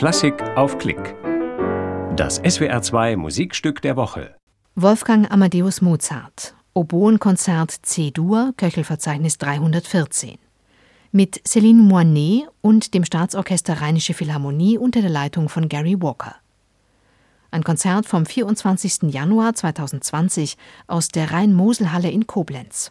Klassik auf Klick. Das SWR2 Musikstück der Woche. Wolfgang Amadeus Mozart. Oboenkonzert C-Dur, Köchelverzeichnis 314. Mit Céline Moinet und dem Staatsorchester Rheinische Philharmonie unter der Leitung von Gary Walker. Ein Konzert vom 24. Januar 2020 aus der Rhein-Mosel-Halle in Koblenz.